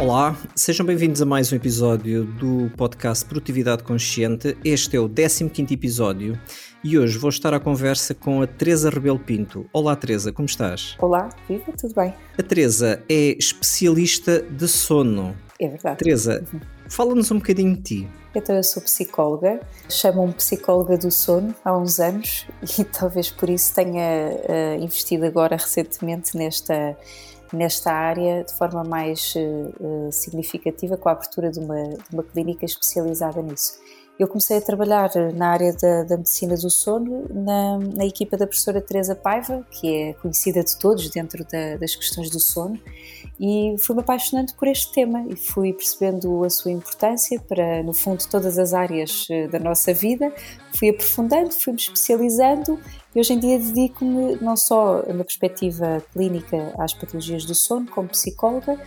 Olá, sejam bem-vindos a mais um episódio do podcast Produtividade Consciente. Este é o 15 episódio e hoje vou estar à conversa com a Teresa Rebelo Pinto. Olá Teresa, como estás? Olá, viva, tudo bem? A Teresa é especialista de sono. É verdade. Teresa, uhum. fala-nos um bocadinho de ti. Então, eu sou psicóloga, chamo-me psicóloga do sono há uns anos e talvez por isso tenha uh, investido agora recentemente nesta nesta área de forma mais uh, significativa com a abertura de uma, de uma clínica especializada nisso. Eu comecei a trabalhar na área da, da medicina do sono na, na, equipa da professora Teresa Paiva, que é conhecida de todos dentro da, das questões do sono, e fui-me apaixonando por este tema e fui percebendo a sua importância para, no fundo, todas as áreas eh, da nossa vida. Fui aprofundando, fui-me especializando e hoje em dia dedico-me não só na perspectiva clínica às patologias do sono, como psicóloga,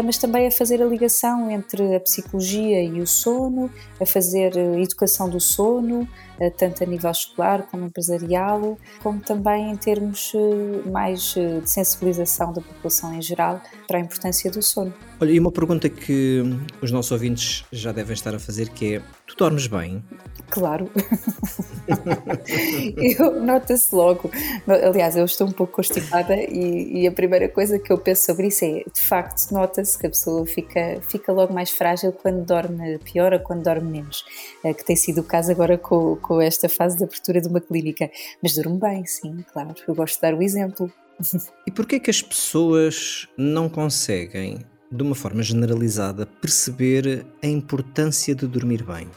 mas também a fazer a ligação entre a psicologia e o sono, a fazer eh, educação do sono, eh, tanto a nível escolar como empresarial, como também em termos mais de sensibilização da população em geral para a importância do sono. Olha, e uma pergunta que os nossos ouvintes já devem estar a fazer que é, tu dormes bem? Claro. eu nota-se logo. Aliás, eu estou um pouco constipada e, e, a primeira coisa que eu penso sobre isso é, de facto, nota-se que a pessoa fica, fica logo mais frágil quando dorme pior ou quando dorme menos, é, que tem sido o caso agora com, com esta fase de abertura de uma clínica. Mas durmo bem, sim, claro. Eu gosto de dar o exemplo. E porquê que as pessoas não conseguem, de uma forma generalizada, perceber a importância de dormir bem?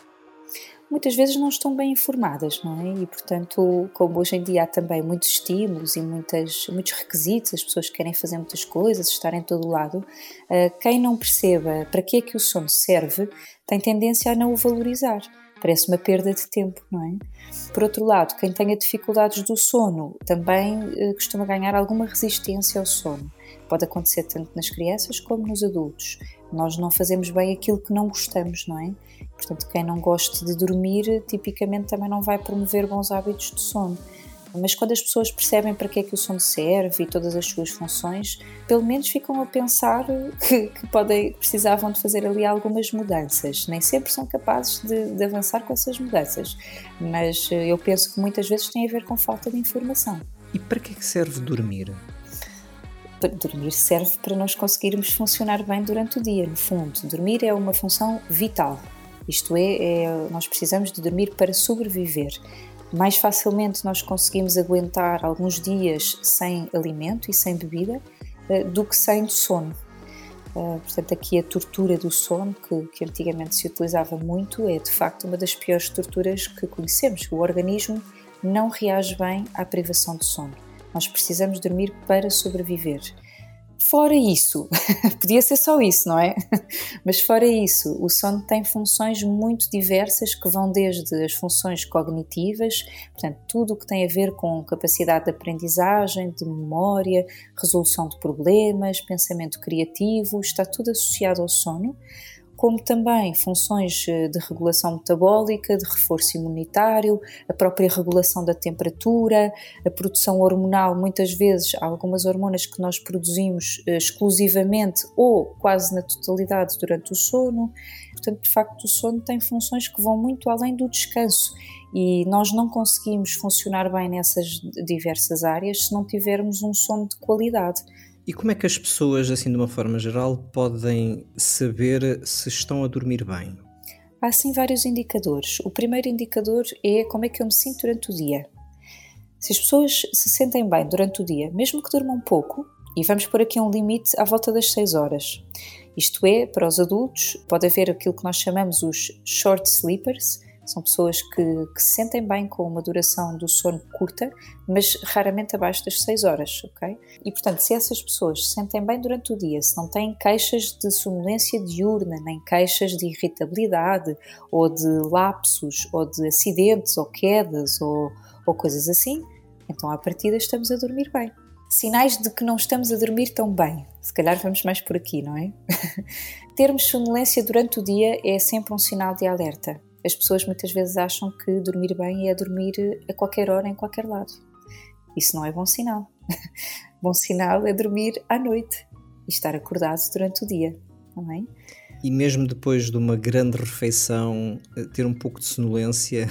muitas vezes não estão bem informadas, não é? E portanto, como hoje em dia há também muitos estímulos e muitas, muitos requisitos, as pessoas querem fazer muitas coisas, estar em todo lado, eh, quem não perceba para que é que o sono serve tem tendência a não o valorizar. Parece uma perda de tempo, não é? Por outro lado, quem tenha dificuldades do sono também eh, costuma ganhar alguma resistência ao sono. Pode acontecer tanto nas crianças como nos adultos. Nós não fazemos bem aquilo que não gostamos, não é? Portanto, quem não gosta de dormir, tipicamente também não vai promover bons hábitos de sono. Mas quando as pessoas percebem para que é que o sono serve e todas as suas funções, pelo menos ficam a pensar que, que podem, precisavam de fazer ali algumas mudanças. Nem sempre são capazes de, de avançar com essas mudanças, mas eh, eu penso que muitas vezes tem a ver com falta de informação. E para que é que serve dormir? dormir serve para nós conseguirmos funcionar bem durante o dia, no fundo. Dormir é uma função vital. Isto é, é, nós precisamos de dormir para sobreviver. Mais facilmente nós conseguimos aguentar alguns dias sem alimento e sem bebida eh, do que sem sono. Uh, portanto, aqui a tortura do sono, que, que, antigamente se utilizava muito, é de facto uma das piores torturas que conhecemos. O organismo não reage bem à privação de sono. Nós precisamos dormir para sobreviver. Fora isso, podia ser só isso, não é? Mas fora isso, o sono tem funções muito diversas que vão desde as funções cognitivas, portanto, tudo o que tem a ver com capacidade de aprendizagem, de memória, resolução de problemas, pensamento criativo, está tudo associado ao sono como também funções eh, de regulação metabólica, de reforço imunitário, a própria regulação da temperatura, a produção hormonal. Muitas vezes há algumas hormonas que nós produzimos eh, exclusivamente ou quase na totalidade durante o sono. Portanto, de facto, o sono tem funções que vão muito além do descanso e nós não conseguimos funcionar bem nessas diversas áreas se não tivermos um sono de qualidade. E como é que as pessoas, assim de uma forma geral, podem saber se estão a dormir bem? Há sim vários indicadores. O primeiro indicador é como é que eu me sinto durante o dia. Se as pessoas se sentem bem durante o dia, mesmo que durmam pouco, e vamos pôr aqui um limite à volta das 6 horas. Isto é, para os adultos, pode haver aquilo que nós chamamos os short sleepers, são pessoas que, que, se sentem bem com uma duração do sono curta, mas raramente abaixo das 6 horas, ok? E portanto, se essas pessoas se sentem bem durante o dia, se não têm queixas de sonolência diurna, nem queixas de irritabilidade, ou de lapsos, ou de acidentes, ou quedas, ou, ou coisas assim, então à partida estamos a dormir bem. Sinais de que não estamos a dormir tão bem. Se calhar vamos mais por aqui, não é? Termos sonolência durante o dia é sempre um sinal de alerta. As pessoas muitas vezes acham que dormir bem é dormir a qualquer hora, em qualquer lado. Isso não é bom sinal. bom sinal é dormir à noite e estar acordado durante o dia, não é? E mesmo depois de uma grande refeição, eh, ter um pouco de sonolência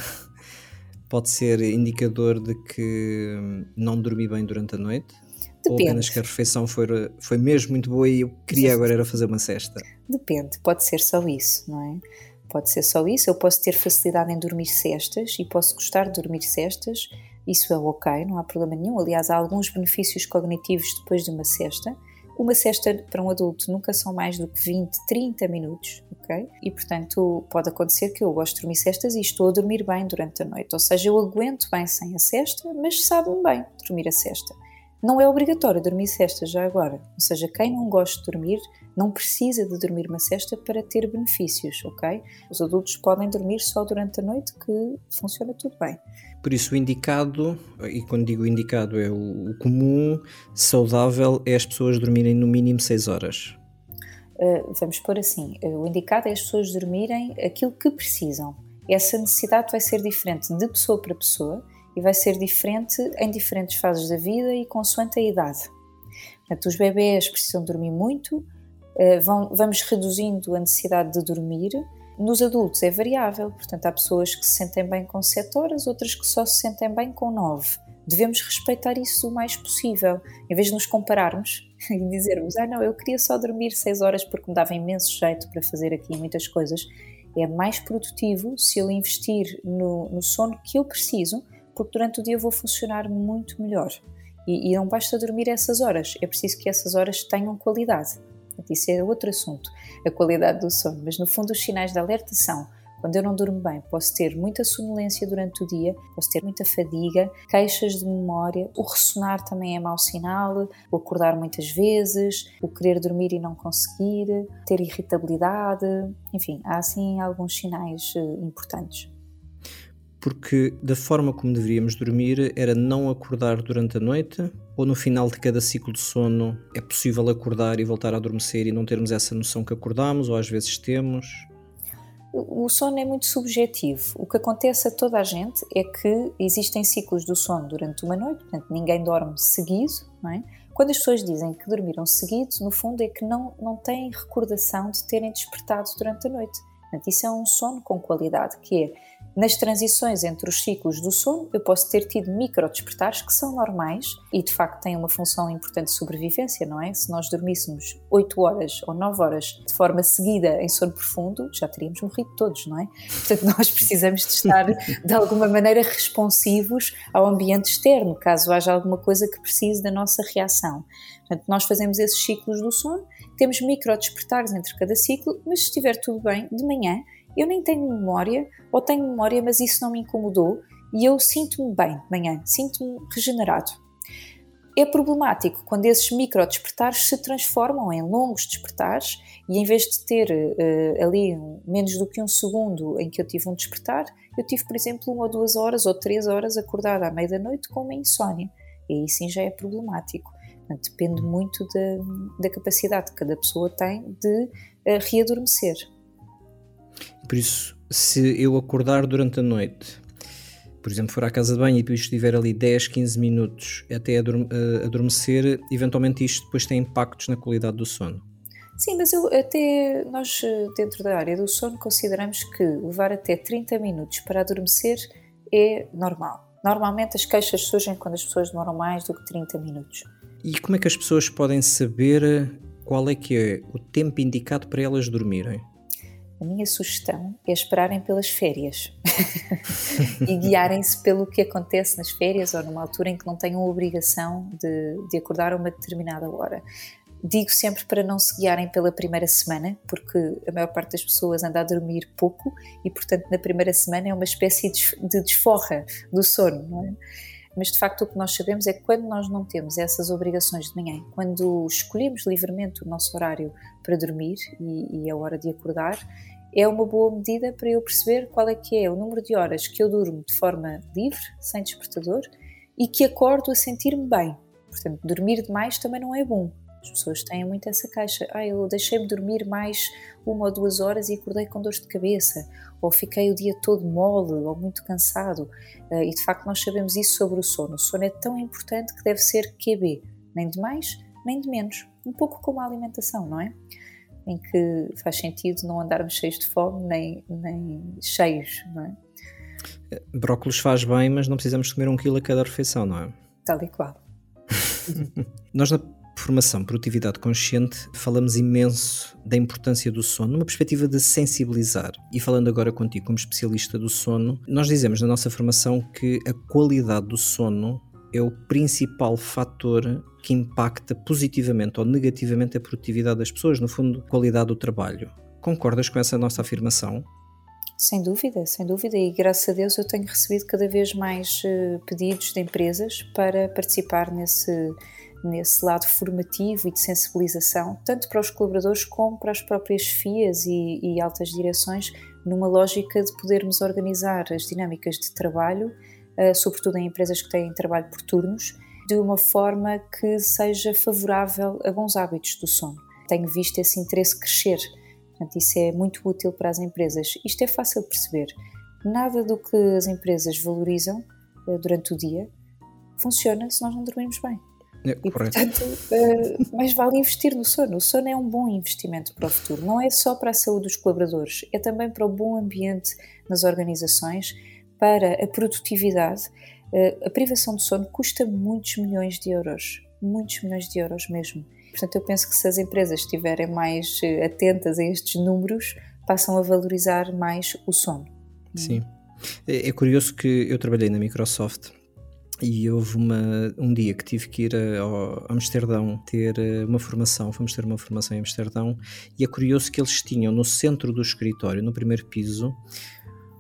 pode ser indicador de que hum, não dormi bem durante a noite? Depende. Ou apenas que a refeição foi, foi mesmo muito boa e eu queria agora era fazer uma cesta? Depende, pode ser só isso, não é? Pode ser só isso. Eu posso ter facilidade em dormir cestas e posso gostar de dormir cestas, isso é ok, não há problema nenhum. Aliás, há alguns benefícios cognitivos depois de uma cesta. Uma cesta para um adulto nunca são mais do que 20, 30 minutos, ok? E portanto pode acontecer que eu gosto de dormir cestas e estou a dormir bem durante a noite, ou seja, eu aguento bem sem a cesta, mas sabe-me bem dormir a cesta. Não é obrigatório dormir cesta já agora, ou seja, quem não gosta de dormir não precisa de dormir uma cesta para ter benefícios, ok? Os adultos podem dormir só durante a noite que funciona tudo bem. Por isso o indicado, e quando digo indicado é o, comum, saudável, é as pessoas dormirem no mínimo 6 horas. Uh, vamos pôr assim, uh, o indicado é as pessoas dormirem aquilo que precisam. Essa necessidade vai ser diferente de pessoa para pessoa e vai ser diferente em diferentes fases da vida e consoante a idade. Portanto, os bebés precisam dormir muito, eh, vão, vamos reduzindo a necessidade de dormir. Nos adultos é variável, portanto, há pessoas que se sentem bem com 7 horas, outras que só se sentem bem com 9. Devemos respeitar isso o mais possível, em vez de nos compararmos e dizermos: Ah, não, eu queria só dormir 6 horas porque me dava imenso jeito para fazer aqui muitas coisas. É mais produtivo se eu investir no, no sono que eu preciso porque durante o dia vou funcionar muito melhor. E, e não basta dormir essas horas, é preciso que essas horas tenham qualidade. Isso é outro assunto, a qualidade do sono. Mas no fundo, os sinais de alerta são quando eu não durmo bem, posso ter muita sonolência durante o dia, posso ter muita fadiga, queixas de memória, o ressonar também é mau sinal, o acordar muitas vezes, o querer dormir e não conseguir, ter irritabilidade, enfim, há assim alguns sinais eh, importantes porque da forma como deveríamos dormir era não acordar durante a noite ou no final de cada ciclo de sono é possível acordar e voltar a adormecer e não termos essa noção que acordamos ou às vezes temos? O sono é muito subjetivo. O que acontece a toda a gente é que existem ciclos do sono durante uma noite, portanto ninguém dorme seguido, não é? Quando as pessoas dizem que dormiram seguido, no fundo é que não, não têm recordação de terem despertado durante a noite. Portanto, isso é um sono com qualidade, que é nas transições entre os ciclos do sono, eu posso ter tido micro despertares que são normais e de facto têm uma função importante de sobrevivência, não é? Se nós dormíssemos 8 horas ou 9 horas de forma seguida em sono profundo, já teríamos morrido todos, não é? Portanto, nós precisamos de estar de alguma maneira responsivos ao ambiente externo, caso haja alguma coisa que precise da nossa reação. Portanto, nós fazemos esses ciclos do sono, temos micro despertares entre cada ciclo, mas se estiver tudo bem, de manhã eu nem tenho memória, ou tenho memória, mas isso não me incomodou e eu sinto-me bem de manhã, sinto-me regenerado. É problemático quando esses micro despertares se transformam em longos despertares e em vez de ter uh, ali menos do que um segundo em que eu tive um despertar, eu tive, por exemplo, uma ou duas horas ou três horas acordada à meia da noite com uma insónia. E aí sim já é problemático. Portanto, depende muito da, da capacidade que cada pessoa tem de uh, readormecer. Por isso, se eu acordar durante a noite, por exemplo, for à casa de banho e depois estiver ali 10, 15 minutos até eh, adormecer, eventualmente isto depois tem impactos na qualidade do sono. Sim, mas eu, até nós eh, dentro da área do sono consideramos que levar até 30 minutos para adormecer é normal. Normalmente as queixas surgem quando as pessoas demoram mais do que 30 minutos. E como é que as pessoas podem saber qual é que é o tempo indicado para elas dormirem? A minha sugestão é esperarem pelas férias e guiarem-se pelo que acontece nas férias ou numa altura em que não tenham obrigação de, de acordar a uma determinada hora. Digo sempre para não se guiarem pela primeira semana, porque a maior parte das pessoas anda a dormir pouco e, portanto, na primeira semana é uma espécie de desforra do sono, não é? Mas de facto o que nós sabemos é que quando nós não temos essas obrigações de manhã, quando escolhemos livremente o nosso horário para dormir e, e a hora de acordar, é uma boa medida para eu perceber qual é que é o número de horas que eu durmo de forma livre, sem despertador, e que acordo a sentir-me bem. Portanto, dormir demais também não é bom. As pessoas têm muito essa queixa. Ah, eu deixei-me dormir mais uma ou duas horas e acordei com dores de cabeça. Ou fiquei o dia todo mole ou muito cansado. Ah, e de facto nós sabemos isso sobre o sono. O sono é tão importante que deve ser QB. Nem de mais, nem de menos. Um pouco como a alimentação, não é? Em que faz sentido não andarmos cheios de fome, nem, nem cheios, não é? Brócolis faz bem, mas não precisamos comer um quilo a cada refeição, não é? Tal e qual. Nós na formação Produtividade Consciente, falamos imenso da importância do sono, numa perspectiva de sensibilizar. E falando agora contigo como especialista do sono, nós dizemos na nossa formação que a qualidade do sono é o principal fator que impacta positivamente ou negativamente a produtividade das pessoas, no fundo, qualidade do trabalho. Concordas com essa nossa afirmação? Sem dúvida, sem dúvida, e graças a Deus eu tenho recebido cada vez mais uh, pedidos de empresas para participar nesse, nesse lado formativo e de sensibilização, tanto para os colaboradores como para as próprias FIAs e, e altas direções, numa lógica de podermos organizar as dinâmicas de trabalho, uh, sobretudo em empresas que têm trabalho por turnos, de uma forma que seja favorável a bons hábitos do sono. Tenho visto esse interesse crescer, portanto, isso é muito útil para as empresas. Isto é fácil de perceber. Nada do que as empresas valorizam uh, durante o dia funciona se nós não dormirmos bem. É, e, portanto, uh, mais vale investir no sono. O sono é um bom investimento para o futuro. Não é só para a saúde dos colaboradores, é também para o bom ambiente nas organizações, para a produtividade. Uh, a privação de sono custa muitos milhões de euros. Muitos milhões de euros mesmo. Portanto, eu penso que se as empresas estiverem mais uh, atentas a estes números, passam a valorizar mais o sono. Sim. É, é curioso que eu trabalhei na Microsoft e houve uma, um dia que tive que ir a, a Amsterdão ter eh, uma formação, fomos ter uma formação em Amsterdão, e é curioso que eles tinham no centro do escritório, no primeiro piso,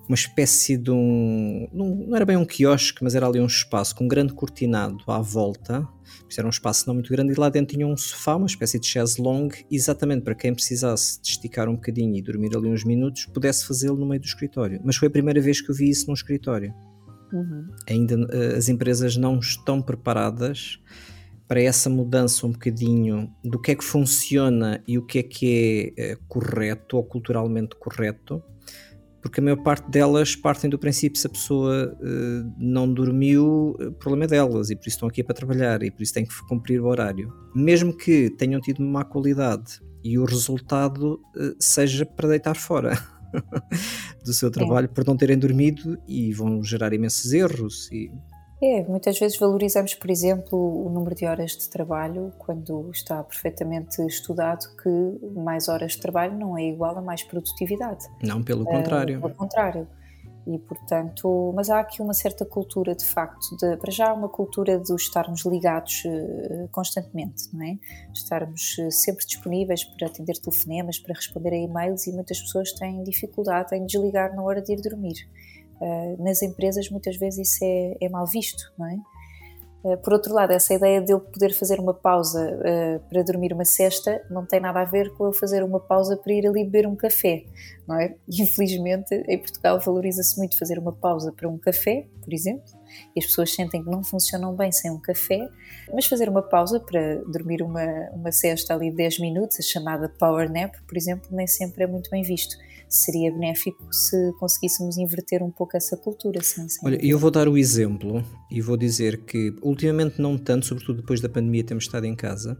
uma espécie de um. Não era bem um quiosque, mas era ali um espaço com um grande cortinado à volta. Era um espaço não muito grande e lá dentro tinha um sofá, uma espécie de chaise longue, exatamente para quem precisasse de esticar um bocadinho e dormir ali uns minutos, pudesse fazê-lo no meio do escritório. Mas foi a primeira vez que eu vi isso num escritório. Uhum. Ainda uh, as empresas não estão preparadas para essa mudança um bocadinho do que é que funciona e o que é que é uh, correto ou culturalmente correto, porque a maior parte delas partem do princípio se a pessoa uh, não dormiu, o problema é delas e por isso estão aqui para trabalhar e por isso têm que cumprir o horário. Mesmo que tenham tido má qualidade e o resultado seja para deitar fora. do seu trabalho é. por não terem dormido e vão gerar imensos erros. E... É, muitas vezes valorizamos, por exemplo, o número de horas de trabalho quando está perfeitamente estudado que mais horas de trabalho não é igual a mais produtividade. Não, pelo contrário. Uh, pelo contrário e portanto, mas há aqui uma certa cultura de facto, de, para já uma cultura de estarmos ligados uh, constantemente, não é? Estarmos uh, sempre disponíveis para atender telefonemas, para responder a e-mails e muitas pessoas têm dificuldade em desligar na hora de ir dormir. Uh, nas empresas muitas vezes isso é, é mal visto, não é? Eh, por outro lado, essa ideia de eu poder fazer uma pausa uh, para dormir uma cesta não tem nada a ver com eu fazer uma pausa para ir ali beber um café, não é? Infelizmente, em Portugal valoriza-se muito fazer uma pausa para um café, por exemplo, e as pessoas sentem que não funcionam bem sem um café, mas fazer uma pausa para dormir uma, uma cesta ali de 10 minutos, a chamada power nap, por exemplo, nem sempre é muito bem visto seria benéfico se conseguíssemos inverter um pouco essa cultura. Sim, sim. Olha, eu vou dar o exemplo e vou dizer que ultimamente não tanto, sobretudo depois da pandemia temos estado em casa,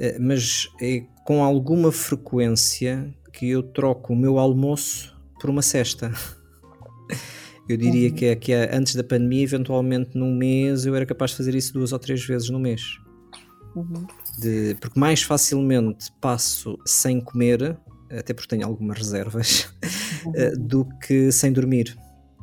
eh, mas é com alguma frequência que eu troco o meu almoço por uma cesta. Eu diria uhum. que, é, que é, antes da pandemia, eventualmente num mês, eu era capaz de fazer isso duas ou três vezes no mês. Uhum. De, porque mais facilmente passo sem comer até porque tenho algumas reservas, eh, do que sem dormir.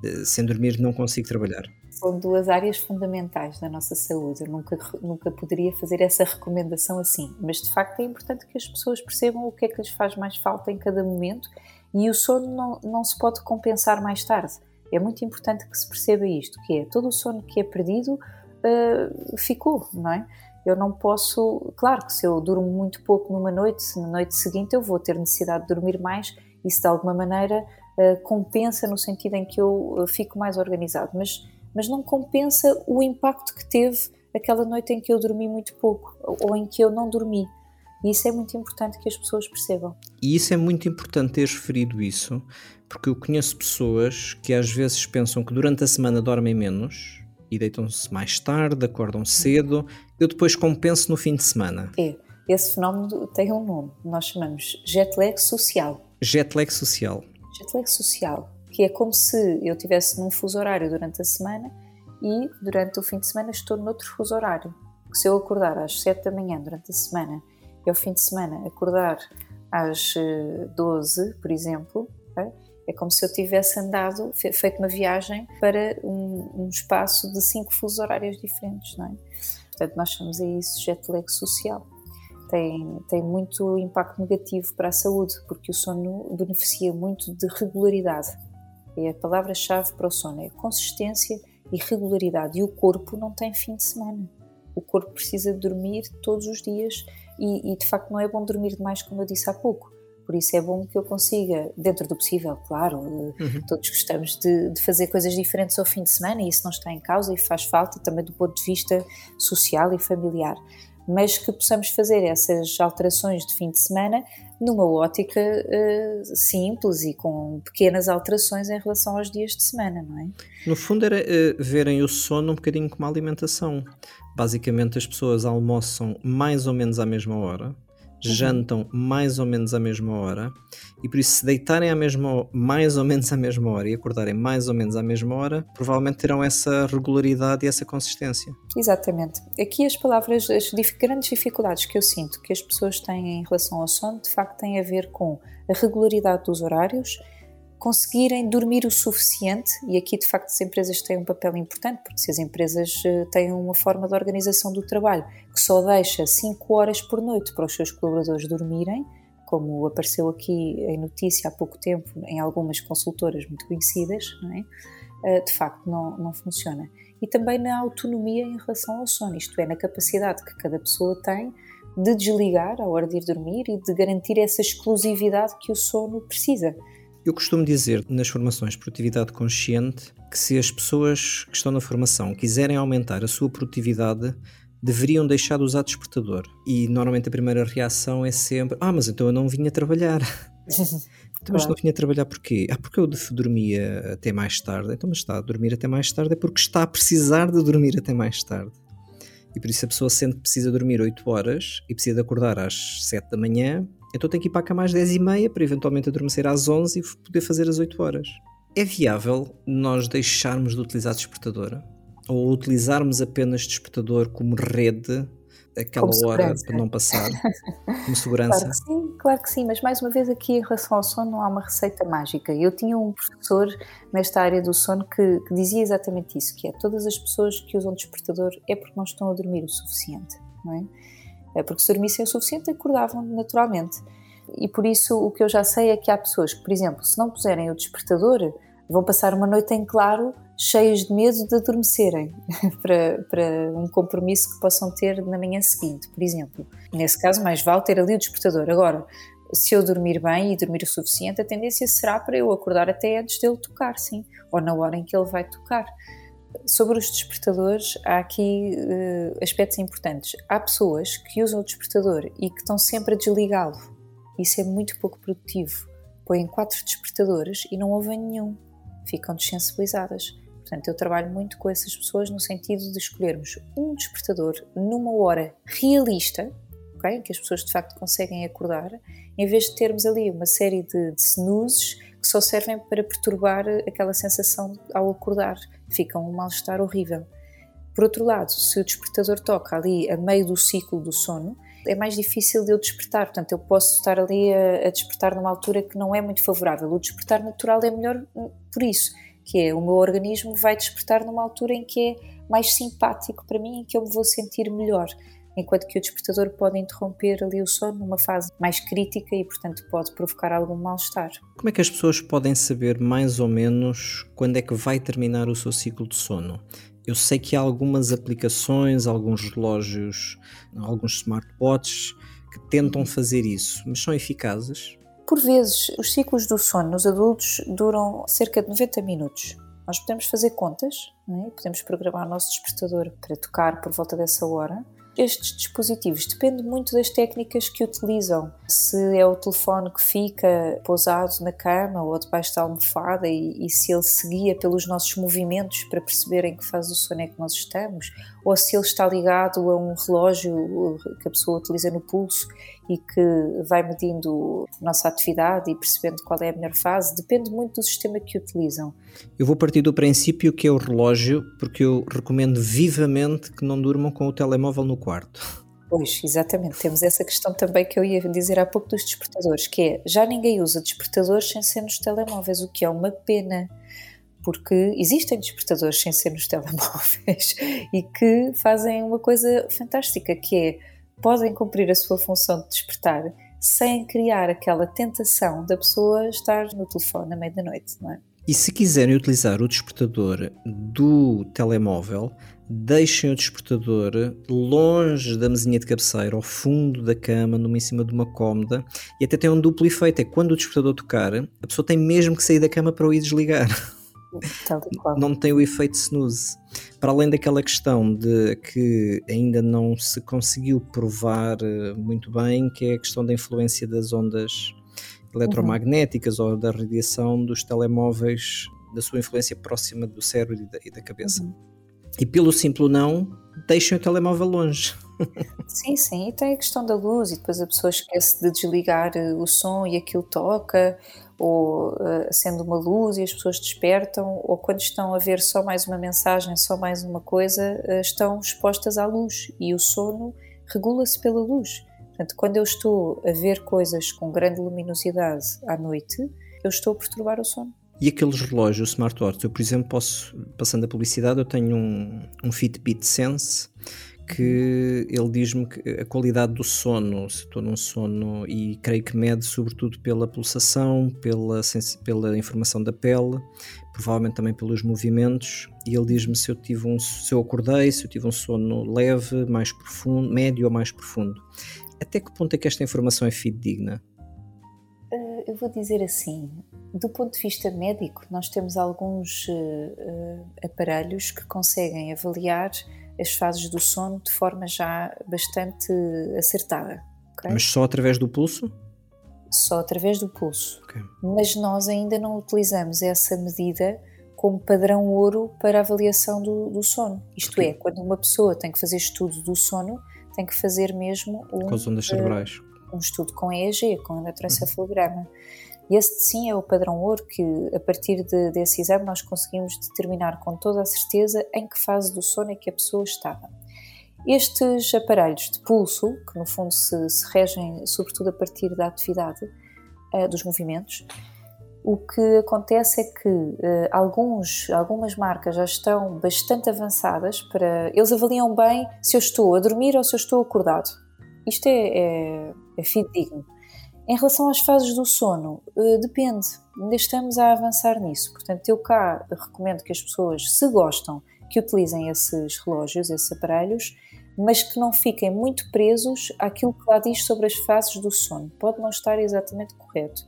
Eh, sem dormir não consigo trabalhar. São duas áreas fundamentais da nossa saúde. Eu nunca, nunca poderia fazer essa recomendação assim, mas de facto é importante que as pessoas percebam o que é que lhes faz mais falta em cada momento e o sono não, não se pode compensar mais tarde. É muito importante que se perceba isto, que é todo o sono que é perdido uh, ficou, não é? eu não posso. Claro que se eu durmo muito pouco numa noite, na noite seguinte eu vou ter necessidade de dormir mais, isso de alguma maneira uh, compensa no sentido em que eu uh, fico mais organizado, mas, mas não compensa o impacto que teve aquela noite em que eu dormi muito pouco ou em que eu não dormi. E isso é muito importante que as pessoas percebam. E isso é muito importante teres referido isso, porque eu conheço pessoas que às vezes pensam que durante a semana dormem menos e deitam-se mais tarde, acordam cedo. Eu depois compenso no fim de semana. É, esse fenómeno tem um nome. Nós chamamos jet lag social. Jet lag social. Jet lag social, que é como se eu estivesse num fuso horário durante a semana e durante o fim de semana estou noutro fuso horário. Se eu acordar às 7 da manhã durante a semana e ao fim de semana acordar às 12, eh, por exemplo, é como se eu tivesse andado, feito uma viagem para um, um espaço de cinco fusos horários diferentes, não é? Portanto, nós chamamos isso jet lag social. Tem, tem muito impacto negativo para a saúde, porque o sono beneficia muito de regularidade. E a palavra-chave para o sono é consistência e regularidade. E o corpo não tem fim de semana. O corpo precisa dormir todos os dias e, e de facto não é bom dormir demais, como eu disse há pouco por isso é bom que eu consiga, dentro do possível, claro, eh, uhum. todos gostamos de, de, fazer coisas diferentes ao fim de semana e isso não está em causa e faz falta também do ponto de vista social e familiar. Mas que possamos fazer essas alterações de fim de semana numa ótica uh, simples e com pequenas alterações em relação aos dias de semana, não é? No fundo, era uh, verem o sono um bocadinho como a alimentação. Basicamente, as pessoas almoçam mais ou menos à mesma hora. Jantam mais ou menos à mesma hora e por isso se deitarem à mesma, mais ou menos à mesma hora e acordarem mais ou menos à mesma hora, provavelmente terão essa regularidade e essa consistência. Exatamente. Aqui as palavras, as grandes dificuldades que eu sinto que as pessoas têm em relação ao sono, de facto têm a ver com a regularidade dos horários, conseguirem dormir o suficiente, e aqui de facto as empresas têm um papel importante, porque se as empresas eh, têm uma forma de organização do trabalho que só deixa 5 horas por noite para os seus colaboradores dormirem, como apareceu aqui em notícia há pouco tempo em algumas consultoras muito conhecidas, é? Eh, de facto não, não funciona. E também na autonomia em relação ao sono, isto é, na capacidade que cada pessoa tem de desligar à hora de ir dormir e de garantir essa exclusividade que o sono precisa. Eu costumo dizer nas formações de produtividade consciente que se as pessoas que estão na formação quiserem aumentar a sua produtividade, deveriam deixar de usar despertador. E normalmente a primeira reação é sempre: Ah, mas então eu não vinha trabalhar. então, mas não vinha trabalhar porquê? Ah, porque eu dormia até mais tarde. Então, mas está a dormir até mais tarde é porque está a precisar de dormir até mais tarde. E por isso a pessoa sente que precisa dormir 8 horas e precisa de acordar às 7 da manhã, então tem que ir para a cama às 10 e meia para eventualmente adormecer às 11 e poder fazer as 8 horas. É viável nós deixarmos de utilizar despertador? Ou utilizarmos apenas despertador como rede aquela como hora para não passar como segurança? Claro que sim, claro que sim, mas mais uma vez aqui em relação ao sono não há uma receita mágica. Eu tinha um professor nesta área do sono que, que dizia exatamente isso, que é todas as pessoas que usam despertador é porque não estão a dormir o suficiente, não é? É porque se dormissem o suficiente acordavam naturalmente. E por isso o que eu já sei é que há pessoas que, por exemplo, se não puserem o despertador, vão passar uma noite em claro cheias de medo de adormecerem para, para um compromisso que possam ter na manhã seguinte, por exemplo. Nesse caso, mais vale ter ali o despertador. Agora, se eu dormir bem e dormir o suficiente, a tendência será para eu acordar até antes dele tocar, sim, ou na hora em que ele vai tocar. Sobre os despertadores, há aqui uh, aspectos importantes. Há pessoas que usam o despertador e que estão sempre a desligá-lo. Isso é muito pouco produtivo. Põem quatro despertadores e não ouvem nenhum. Ficam desensibilizadas. Portanto, eu trabalho muito com essas pessoas no sentido de escolhermos um despertador numa hora realista, okay? que as pessoas de facto conseguem acordar, em vez de termos ali uma série de, de snoozes que só servem para perturbar aquela sensação ao acordar. Fica um mal-estar horrível. Por outro lado, se o despertador toca ali a meio do ciclo do sono, é mais difícil de eu despertar. Portanto, eu posso estar ali a, a despertar numa altura que não é muito favorável. O despertar natural é melhor por isso que é o meu organismo vai despertar numa altura em que é mais simpático para mim, em que eu me vou sentir melhor. Enquanto que o despertador pode interromper ali o sono numa fase mais crítica e, portanto, pode provocar algum mal-estar. Como é que as pessoas podem saber mais ou menos quando é que vai terminar o seu ciclo de sono? Eu sei que há algumas aplicações, alguns relógios, alguns smartwatches que tentam fazer isso, mas são eficazes? Por vezes, os ciclos do sono nos adultos duram cerca de 90 minutos. Nós podemos fazer contas, é? podemos programar o nosso despertador para tocar por volta dessa hora, estes dispositivos depende muito das técnicas que utilizam. Se é o telefone que fica pousado na cama ou debaixo da almofada e, e se ele se guia pelos nossos movimentos para perceber em que fase do sono é que nós estamos, ou se ele está ligado a um relógio que a pessoa utiliza no pulso e que vai medindo a nossa atividade e percebendo qual é a melhor fase, depende muito do sistema que utilizam. Eu vou partir do princípio que é o relógio, porque eu recomendo vivamente que não durmam com o telemóvel no quarto. Pois, exatamente. Temos essa questão também que eu ia dizer há pouco dos despertadores, que é já ninguém usa despertadores sem ser nos telemóveis, o que é uma pena porque existem despertadores sem ser nos telemóveis e que fazem uma coisa fantástica, que é podem cumprir a sua função de despertar sem criar aquela tentação da pessoa estar no telefone à meia da noite, não é? E se quiserem utilizar o despertador do telemóvel, deixem o despertador longe da mesinha de cabeceira, ao fundo da cama, numa em cima de uma cómoda, e até tem um duplo efeito, é quando o despertador tocar, a pessoa tem mesmo que sair da cama para o ir desligar. não tem o efeito snooze. Para além daquela questão de que ainda não se conseguiu provar eh, muito bem, que é a questão da influência das ondas eletromagnéticas uhum. ou da radiação dos telemóveis, da sua influência próxima do cérebro e da, e da cabeça. Uhum. E pelo simples não, deixem o telemóvel longe. sim, sim, e tem a questão da luz, e depois a pessoa esquece de desligar eh, o som e aquilo toca, ou uh, acende uma luz e as pessoas despertam, ou quando estão a ver só mais uma mensagem, só mais uma coisa, uh, estão expostas à luz e o sono regula-se pela luz. Portanto, quando eu estou a ver coisas com grande luminosidade à noite, eu estou a perturbar o sono. E aqueles relógios smartwatch, eu por exemplo posso, passando a publicidade, eu tenho um, um Fitbit Sense que ele diz-me que a qualidade do sono, se estou num sono, e creio que mede sobretudo pela pulsação, pela, pela informação da pele, provavelmente também pelos movimentos, e ele diz-me se eu tive um se eu acordei, se eu tive um sono leve, mais profundo, médio ou mais profundo. Até que ponto é que esta informação é fidedigna? Uh, eu vou dizer assim, do ponto de vista médico, nós temos alguns uh, aparelhos que conseguem avaliar as fases do sono de forma já bastante acertada. Okay? Mas só através do pulso? Só através do pulso. Okay. Mas nós ainda não utilizamos essa medida como padrão ouro para a avaliação do, do sono. Isto é, quando uma pessoa tem que fazer estudo do sono, tem que fazer mesmo um, com as ondas cerebrais. um estudo com EEG, com eletroencefalograma. Uhum. E esse sim é o padrão ouro que, a partir de, desse exame, nós conseguimos determinar com toda a certeza em que fase do sono é que a pessoa estava. Estes aparelhos de pulso, que no fundo se, se regem sobretudo a partir da atividade uh, dos movimentos, o que acontece é que uh, alguns, algumas marcas já estão bastante avançadas para. Eles avaliam bem se eu estou a dormir ou se eu estou acordado. Isto é, é, é fidedigno. Em relação às fases do sono, uh, depende, ainda estamos a avançar nisso. Portanto, eu cá recomendo que as pessoas, se gostam, que utilizem esses relógios, esses aparelhos, mas que não fiquem muito presos àquilo que lá diz sobre as fases do sono. Pode não estar exatamente correto.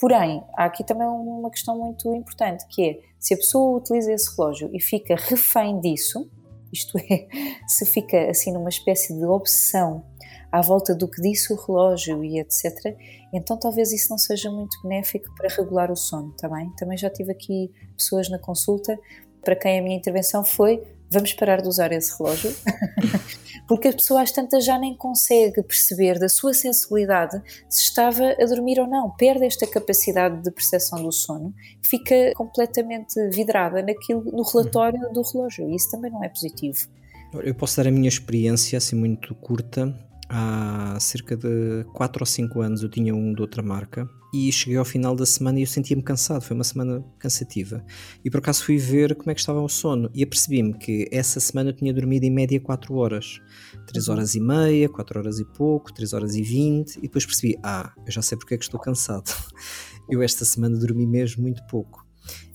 Porém, há aqui também uma questão muito importante, que é, se a pessoa utiliza esse relógio e fica refém disso, isto é, se fica assim numa espécie de obsessão à volta do que disse o relógio e etc., então talvez isso não seja muito benéfico para regular o sono, está bem? Também já tive aqui pessoas na consulta para quem a minha intervenção foi vamos parar de usar esse relógio, porque a pessoa às tantas já nem consegue perceber da sua sensibilidade se estava a dormir ou não, perde esta capacidade de percepção do sono, fica completamente vidrada naquilo, no relatório do relógio, e isso também não é positivo. Eu posso dar a minha experiência assim muito curta há cerca de 4 ou 5 anos eu tinha um de outra marca e cheguei ao final da semana e eu sentia-me cansado, foi uma semana cansativa. E por acaso fui ver como é que estava o sono e apercebi-me que essa semana eu tinha dormido em média 4 horas. 3 uhum. horas e meia, 4 horas e pouco, 3 horas e 20 e depois percebi, ah, eu já sei porque é que estou cansado. Eu esta semana dormi mesmo muito pouco.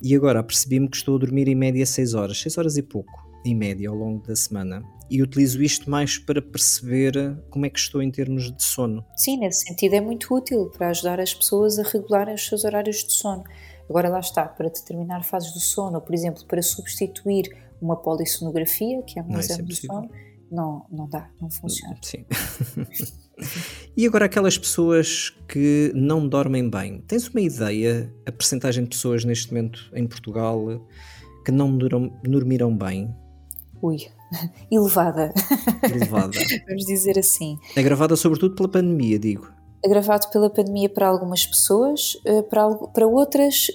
E agora apercebi-me que estou a dormir em média 6 horas, 6 horas e pouco, em média, ao longo da semana e utilizo isto mais para perceber como é que estou em termos de sono. Sim, nesse sentido é muito útil para ajudar as pessoas a regularem os seus horários de sono. Agora lá está, para determinar fases do sono, ou, por exemplo, para substituir uma polissonografia, que é um não, exame é do sono, não, não dá, não funciona. Sim. e agora aquelas pessoas que não dormem bem, tens uma ideia, a percentagem de pessoas neste momento em Portugal que não dormiram bem? Ui, elevada. Elevada. Vamos dizer assim. Agravada sobretudo pela pandemia, digo. Agravado pela pandemia para algumas pessoas, eh, para, para outras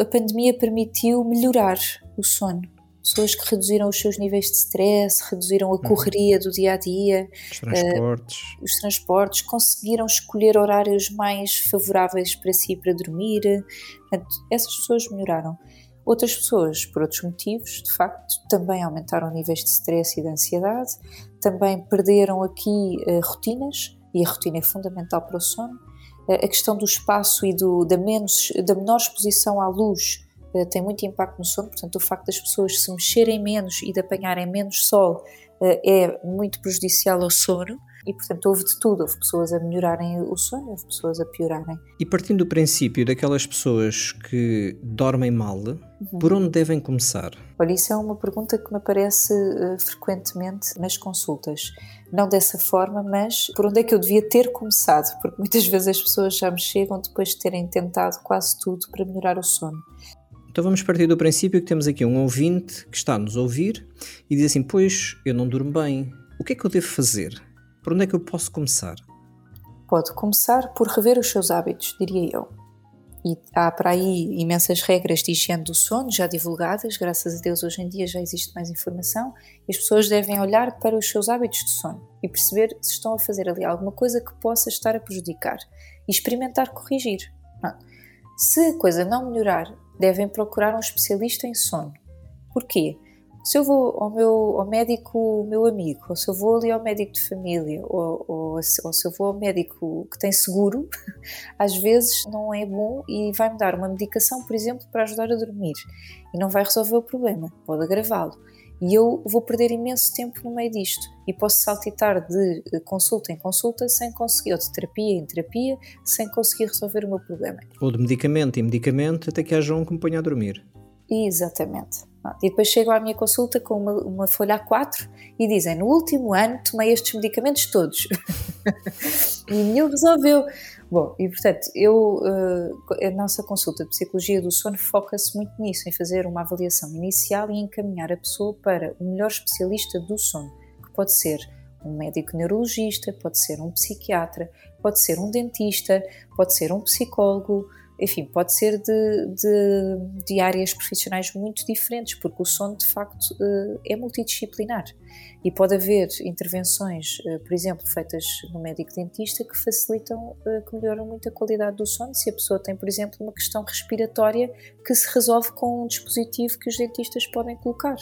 a pandemia permitiu melhorar o sono pessoas que reduziram os seus níveis de stress, reduziram a uhum. correria do dia a dia, os transportes. Uh, os transportes, conseguiram escolher horários mais favoráveis para si para dormir. Portanto, essas pessoas melhoraram. Outras pessoas, por outros motivos, de facto, também aumentaram níveis de stress e de ansiedade, também perderam aqui uh, rotinas, e a rotina é fundamental para o sono. Uh, a questão do espaço e do, da, menos, da menor exposição à luz eh, tem muito impacto no sono, portanto, o facto das pessoas se mexerem menos e de apanharem menos sol é muito prejudicial ao sono. E, portanto, houve de tudo. Houve pessoas a melhorarem o sono, houve pessoas a piorarem. E partindo do princípio daquelas pessoas que dormem mal, uhum. por onde devem começar? Olha, isso é uma pergunta que me aparece uh, frequentemente nas consultas. Não dessa forma, mas por onde é que eu devia ter começado? Porque muitas vezes as pessoas já me chegam depois de terem tentado quase tudo para melhorar o sono. Então vamos partir do princípio que temos aqui um ouvinte que está a nos ouvir e diz assim: Pois, eu não durmo bem. O que é que eu devo fazer? Por onde é que eu posso começar? Pode começar por rever os seus hábitos, diria eu. E há para aí imensas regras de higiene do sono já divulgadas, graças a Deus hoje em dia já existe mais informação, e as pessoas devem olhar para os seus hábitos de sono e perceber se estão a fazer ali alguma coisa que possa estar a prejudicar e experimentar corrigir. Não. Se a coisa não melhorar devem procurar um especialista em sono. Porquê? Se eu vou ao meu ao médico meu amigo, ou se eu vou ali ao médico de família, ou, ou, ou se eu vou ao médico que tem seguro, às vezes não é bom e vai-me dar uma medicação, por exemplo, para ajudar a dormir e não vai resolver o problema, pode agravá-lo. E eu vou perder imenso tempo no meio disto e posso saltitar de consulta em consulta sem conseguir, ou de terapia em terapia, sem conseguir resolver o meu problema. Ou de medicamento em medicamento até que haja um que me ponha a dormir. Exatamente. E depois chego à minha consulta com uma, uma, folha A4 e dizem: No último ano tomei estes medicamentos todos. e nenhum resolveu. Bom, e portanto, eu, eh, a nossa consulta de psicologia do sono foca-se muito nisso, em fazer uma avaliação inicial e encaminhar a pessoa para o melhor especialista do sono, que pode ser um médico neurologista, pode ser um psiquiatra, pode ser um dentista, pode ser um psicólogo, enfim, pode ser de, de, de, áreas profissionais muito diferentes, porque o sono de facto eh, é multidisciplinar e pode haver intervenções, eh, por exemplo, feitas no médico dentista que facilitam, eh, que melhoram muito a qualidade do sono. Se a pessoa tem, por exemplo, uma questão respiratória que se resolve com um dispositivo que os dentistas podem colocar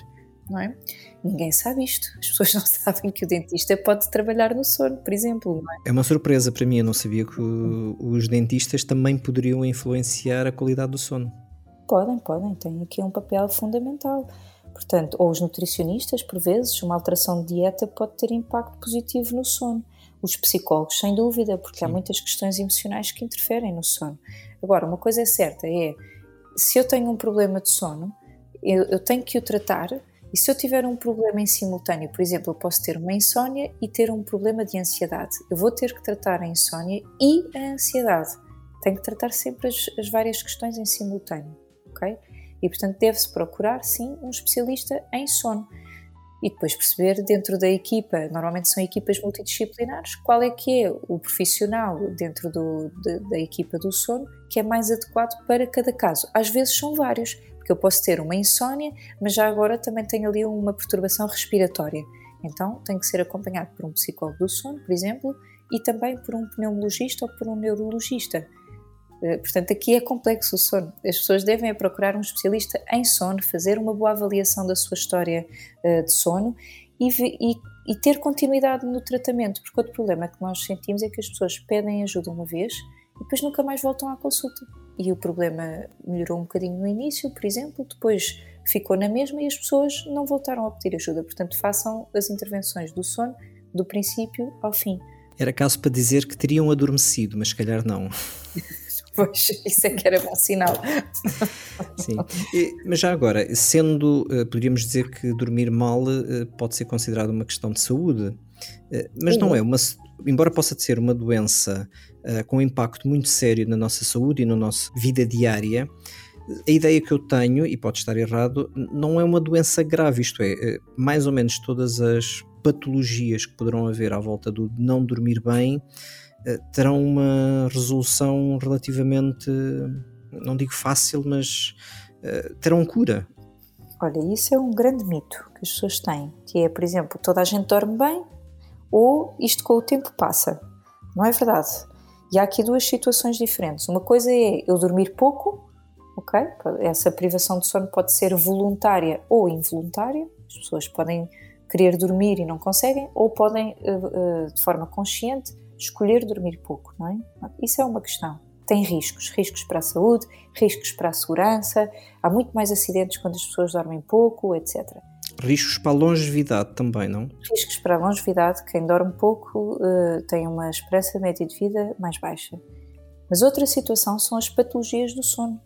não é? Ninguém sabe isto. As pessoas não sabem que o dentista pode trabalhar no sono, por exemplo. É? é? uma surpresa para mim. Eu não sabia que os dentistas também poderiam influenciar a qualidade do sono. Podem, podem. Têm aqui um papel fundamental. Portanto, ou os nutricionistas, por vezes, uma alteração de dieta pode ter impacto positivo no sono. Os psicólogos, sem dúvida, porque Sim. há muitas questões emocionais que interferem no sono. Agora, uma coisa é certa é, se eu tenho um problema de sono, eu, eu tenho que o tratar e se eu tiver um problema em simultâneo, por exemplo, eu posso ter uma insónia e ter um problema de ansiedade. Eu vou ter que tratar a insónia e a ansiedade. Tenho que tratar sempre as, as várias questões em simultâneo, ok? E portanto deve-se procurar, sim, um especialista em sono. E depois perceber dentro da equipa, normalmente são equipas multidisciplinares, qual é que é o profissional dentro do, de, da equipa do sono que é mais adequado para cada caso. Às vezes são vários, porque eu posso ter uma insónia, mas já agora também tenho ali uma perturbação respiratória. Então, tenho que ser acompanhado por um psicólogo do sono, por exemplo, e também por um pneumologista ou por um neurologista. Eh, portanto, aqui é complexo o sono. As pessoas devem procurar um especialista em sono, fazer uma boa avaliação da sua história eh, de sono e, e, e ter continuidade no tratamento, porque outro problema que nós sentimos é que as pessoas pedem ajuda uma vez e depois nunca mais voltam à consulta e o problema melhorou um bocadinho no início, por exemplo, depois ficou na mesma e as pessoas não voltaram a pedir ajuda. Portanto, façam as intervenções do sono do princípio ao fim. Era caso para dizer que teriam adormecido, mas se calhar não. Pois, isso é que era bom sinal. Sim, mas já agora, sendo, uh, poderíamos dizer que dormir mal uh, pode ser considerado uma questão de saúde, uh, mas não é uma, embora possa ser uma doença com um impacto muito sério na nossa saúde e na nossa vida diária, a ideia que eu tenho, e pode estar errado, não é uma doença grave, isto é, mais ou menos todas as patologias que poderão haver à volta do não dormir bem eh, terão uma resolução relativamente, não digo fácil, mas uh, terão cura. Olha, isso é um grande mito que as pessoas têm, que é, por exemplo, toda a gente dorme bem ou isto com o tempo passa. Não é verdade. E há aqui duas situações diferentes. Uma coisa é eu dormir pouco, ok? Essa privação de sono pode ser voluntária ou involuntária. As pessoas podem querer dormir e não conseguem, ou podem, uh, uh, de forma consciente, escolher dormir pouco, não é? Isso é uma questão. Tem riscos, riscos para a saúde, riscos para a segurança, há muito mais acidentes quando as pessoas dormem pouco, etc. Riscos para a longevidade também, não? Riscos para a longevidade, quem dorme pouco uh, tem uma esperança média de vida mais baixa. Mas outra situação são as patologias do sono.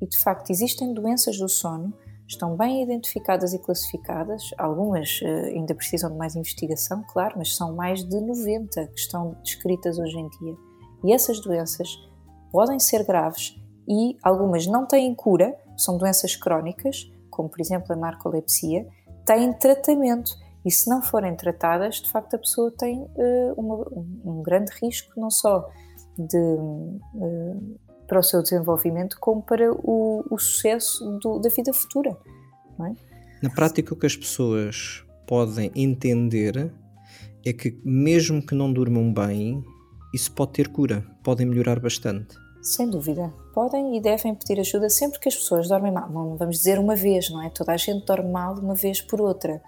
E de facto existem doenças do sono estão bem identificadas e classificadas. Algumas uh, ainda precisam de mais investigação, claro, mas são mais de 90 que estão descritas hoje em dia. E essas doenças podem ser graves e algumas não têm cura, são doenças crónicas, como por exemplo a narcolepsia, têm tratamento. E se não forem tratadas, de facto a pessoa tem uh, uma, um, grande risco, não só de. Uh, para o seu desenvolvimento como para o, o sucesso do, da vida futura. É? Na prática, o que as pessoas podem entender é que, mesmo que não durmam bem, isso pode ter cura, podem melhorar bastante. Sem dúvida. Podem e devem pedir ajuda sempre que as pessoas dormem mal. Não vamos dizer uma vez, não é? Toda a gente dorme mal uma vez por outra.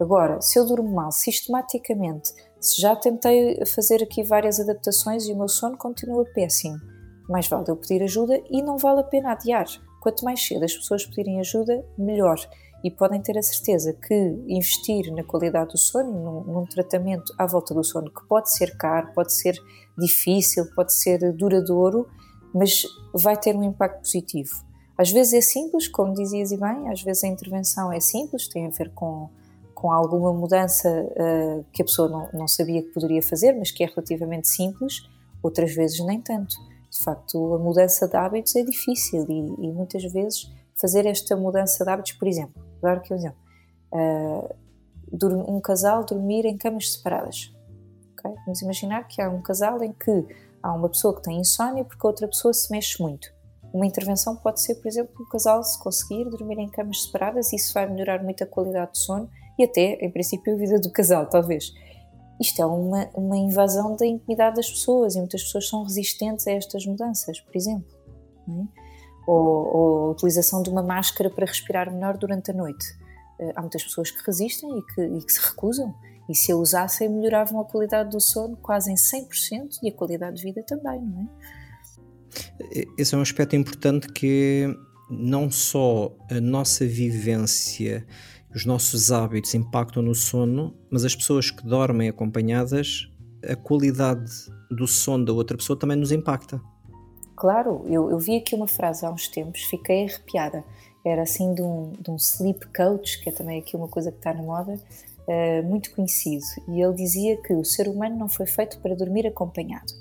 Agora, se eu durmo mal sistematicamente, se já tentei fazer aqui várias adaptações e o meu sono continua péssimo, mais vale eu pedir ajuda e não vale a pena adiar. Quanto mais cedo as pessoas pedirem ajuda, melhor. E podem ter a certeza que investir na qualidade do sono, num, num tratamento à volta do sono, que pode ser caro, pode ser difícil, pode ser duradouro, mas vai ter um impacto positivo. Às vezes é simples, como dizias e bem, às vezes a intervenção é simples, tem a ver com, com alguma mudança uh, que a pessoa não, não sabia que poderia fazer, mas que é relativamente simples, outras vezes nem tanto de facto, a mudança de hábitos é difícil e, e muitas vezes fazer esta mudança de hábitos, por exemplo, dar aqui um exemplo, uh, um casal dormir em camas separadas. Okay? Vamos imaginar que há um casal em que há uma pessoa que tem insónia porque outra pessoa se mexe muito. Uma intervenção pode ser, por exemplo, o casal se conseguir dormir em camas separadas, isso vai melhorar muito a qualidade do sono e até, em princípio, a vida do casal, talvez isto é uma, uma invasão da intimidade das pessoas e muitas pessoas são resistentes a estas mudanças, por exemplo. É? Ou, ou, a utilização de uma máscara para respirar melhor durante a noite. Eh, há muitas pessoas que resistem e que, e que se recusam, e se a usassem, melhoravam a qualidade do sono quase em 100% e a qualidade de vida também, não é? Esse é um aspecto importante que não só a nossa vivência os nossos hábitos impactam no sono, mas as pessoas que dormem acompanhadas, a qualidade do sono da outra pessoa também nos impacta. Claro, eu, eu vi aqui uma frase há uns tempos, fiquei arrepiada. Era assim de um, de um sleep coach, que é também aqui uma coisa que está na moda, uh, muito conhecido. E ele dizia que o ser humano não foi feito para dormir acompanhado.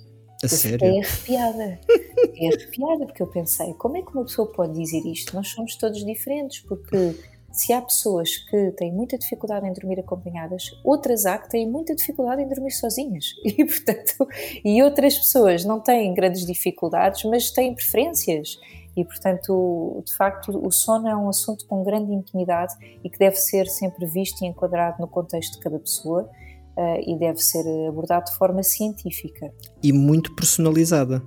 A eu sério? Fiquei arrepiada. Fiquei arrepiada porque eu pensei, como é que uma pessoa pode dizer isto? Nós somos todos diferentes, porque se há pessoas que têm muita dificuldade em dormir acompanhadas, outras há que têm muita dificuldade em dormir sozinhas. E, portanto, e outras pessoas não têm grandes dificuldades, mas têm preferências. E, portanto, de facto, o sono é um assunto com grande intimidade e que deve ser sempre visto e enquadrado no contexto de cada pessoa uh, e deve ser abordado de forma científica. E muito personalizada.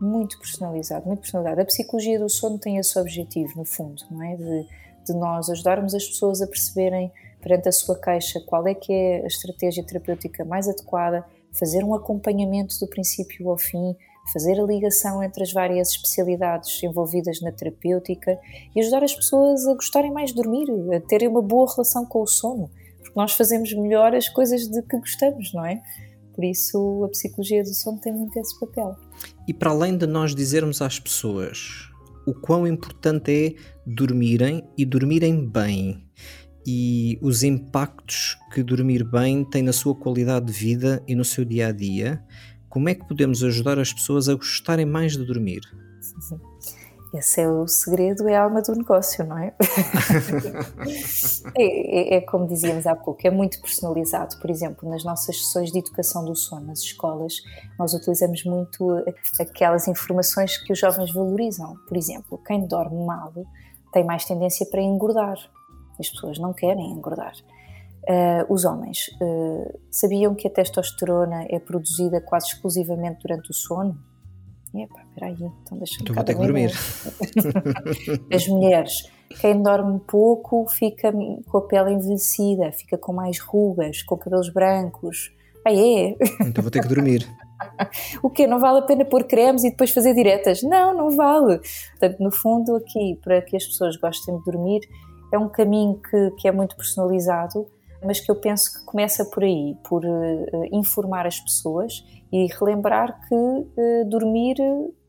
Muito personalizado, muito personalizado. A psicologia do sono tem esse objetivo, no fundo, não é? De, de nós ajudarmos as pessoas a perceberem perante a sua queixa qual é que é a estratégia terapêutica mais adequada, fazer um acompanhamento do princípio ao fim, fazer a ligação entre as várias especialidades envolvidas na terapêutica e ajudar as pessoas a gostarem mais de dormir, a terem uma boa relação com o sono, porque nós fazemos melhor as coisas de que gostamos, não é? Por isso, a psicologia do sono tem muito esse papel. E para além de nós dizermos às pessoas o quão importante é dormirem e dormirem bem e os impactos que dormir bem tem na sua qualidade de vida e no seu dia a dia, como é que podemos ajudar as pessoas a gostarem mais de dormir? Esse é o segredo, é a alma do negócio, não é? é, é? é, como dizíamos há pouco, é muito personalizado. Por exemplo, nas nossas sessões de educação do sono nas escolas, nós utilizamos muito aquelas informações que os jovens valorizam. Por exemplo, quem dorme mal tem mais tendência para engordar. As pessoas não querem engordar. Uh, os homens uh, sabiam que a testosterona é produzida quase exclusivamente durante o sono? Epá, peraí, então deixa-me então vou ter que dormir. As mulheres, quem dorme pouco fica com a pele envelhecida, fica com mais rugas, com cabelos brancos. Ah, é? Então vou ter que dormir. o quê? Não vale a pena pôr cremes e depois fazer diretas? Não, não vale. Portanto, no fundo, aqui, para que as pessoas gostem de dormir, é um caminho que, que é muito personalizado, mas que eu penso que começa por aí, por uh, informar as pessoas e relembrar que uh, dormir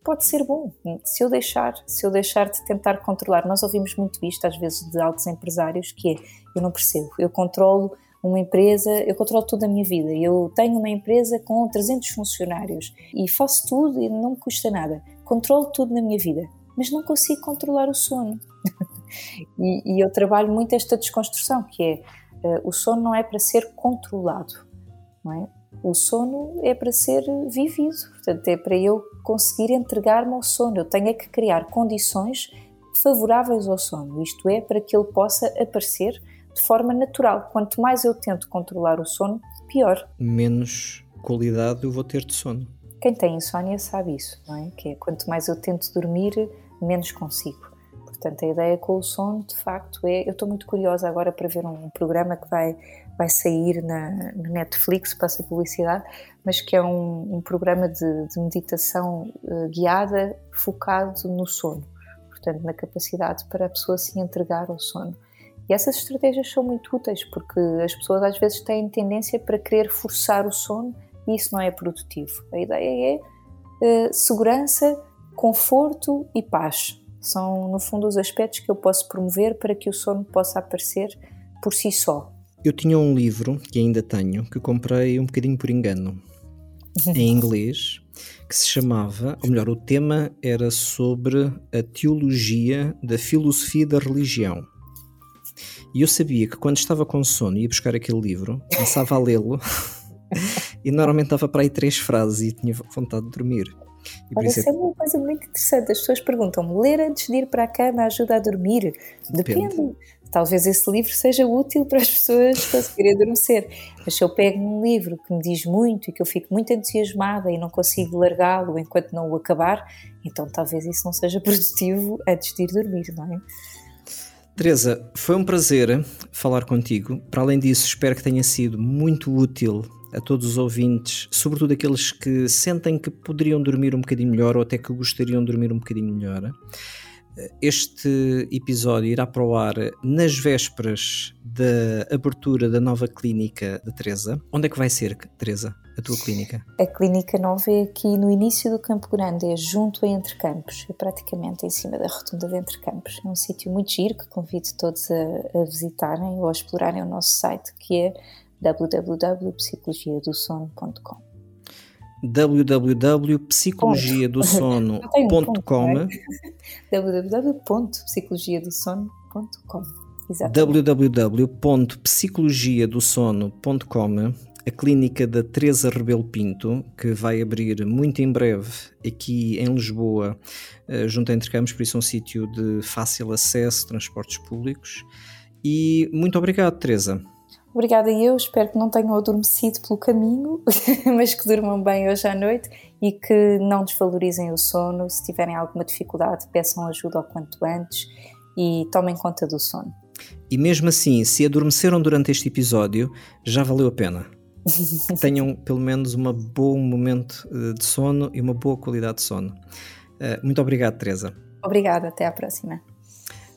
pode ser bom. Se eu deixar, se eu deixar de tentar controlar, nós ouvimos muito isto às vezes de altos empresários que é, eu não percebo, eu controlo uma empresa, eu controlo tudo a minha vida. Eu tenho uma empresa com 300 funcionários e faço tudo e não me custa nada. Controlo tudo na minha vida, mas não consigo controlar o sono. e, e, eu trabalho muito esta desconstrução, que é o sono não é para ser controlado, não é? O sono é para ser vivido, portanto, é para eu conseguir entregar-me ao sono. Eu tenho é que criar condições favoráveis ao sono, isto é, para que ele possa aparecer de forma natural. Quanto mais eu tento controlar o sono, pior. Menos qualidade eu vou ter de sono. Quem tem insónia sabe isso, não é? Que é quanto mais eu tento dormir, menos consigo. Portanto, a ideia com o sono, de facto, é. Eu estou muito curiosa agora para ver um programa que vai, vai sair na, na Netflix, passa publicidade, mas que é um, um programa de, de meditação uh, guiada focado no sono. Portanto, na capacidade para a pessoa se entregar ao sono. E essas estratégias são muito úteis porque as pessoas às vezes têm tendência para querer forçar o sono e isso não é produtivo. A ideia é uh, segurança, conforto e paz. São, no fundo, os aspectos que eu posso promover para que o sono possa aparecer por si só. Eu tinha um livro, que ainda tenho, que comprei um bocadinho por engano, em inglês, que se chamava, ou melhor, o tema era sobre a teologia da filosofia da religião. E eu sabia que quando estava com sono e ia buscar aquele livro, começava a lê-lo e normalmente dava para aí três frases e tinha vontade de dormir. Olha, isso é uma coisa muito interessante. As pessoas perguntam-me: ler antes de ir para a cama ajuda a dormir? Depende. Depende. Talvez esse livro seja útil para as pessoas conseguirem adormecer. Mas se eu pego um livro que me diz muito e que eu fico muito entusiasmada e não consigo largá-lo enquanto não o acabar, então talvez isso não seja produtivo antes de ir dormir, não é? Teresa, foi um prazer falar contigo. Para além disso, espero que tenha sido muito útil a todos os ouvintes, sobretudo aqueles que sentem que poderiam dormir um bocadinho melhor ou até que gostariam de dormir um bocadinho melhor. Este episódio irá para o ar nas vésperas da abertura da nova clínica de Teresa. Onde é que vai ser, Teresa, a tua clínica? A clínica nova é aqui no início do Campo Grande, é junto a Entre Campos, é praticamente em cima da rotunda de Entre Campos. É um sítio muito giro que convido todos a, a visitarem ou a explorarem o nosso site, que é www.psicologiadosono.com www.psicologiadosono.com www.psicologiadosono.com www.psicologiadosono.com a clínica da Teresa Rebelo Pinto, que vai abrir muito em breve aqui em Lisboa, eh, junto a Entre Campos, por isso é um sítio de fácil acesso, transportes públicos. E muito obrigado, Teresa. Obrigada eu, espero que não tenham adormecido pelo caminho, mas que durmam bem hoje à noite e que não desvalorizem o sono. Se tiverem alguma dificuldade, peçam ajuda ao quanto antes e tomem conta do sono. E mesmo assim, se adormeceram durante este episódio, já valeu a pena. Tenham pelo menos um bom momento eh, de sono e uma boa qualidade de sono. Eh, muito obrigado, Teresa. Obrigada, até à próxima.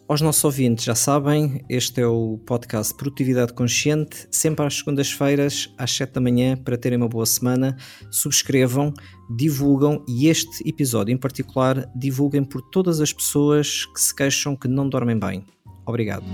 Aos nossos ouvintes, já sabem, este é o podcast Produtividade Consciente, sempre às segundas-feiras, às 7 da manhã, para terem uma boa semana. Subscrevam, divulgam e este episódio em particular, divulguem por todas as pessoas que se queixam que não dormem bem. Obrigado.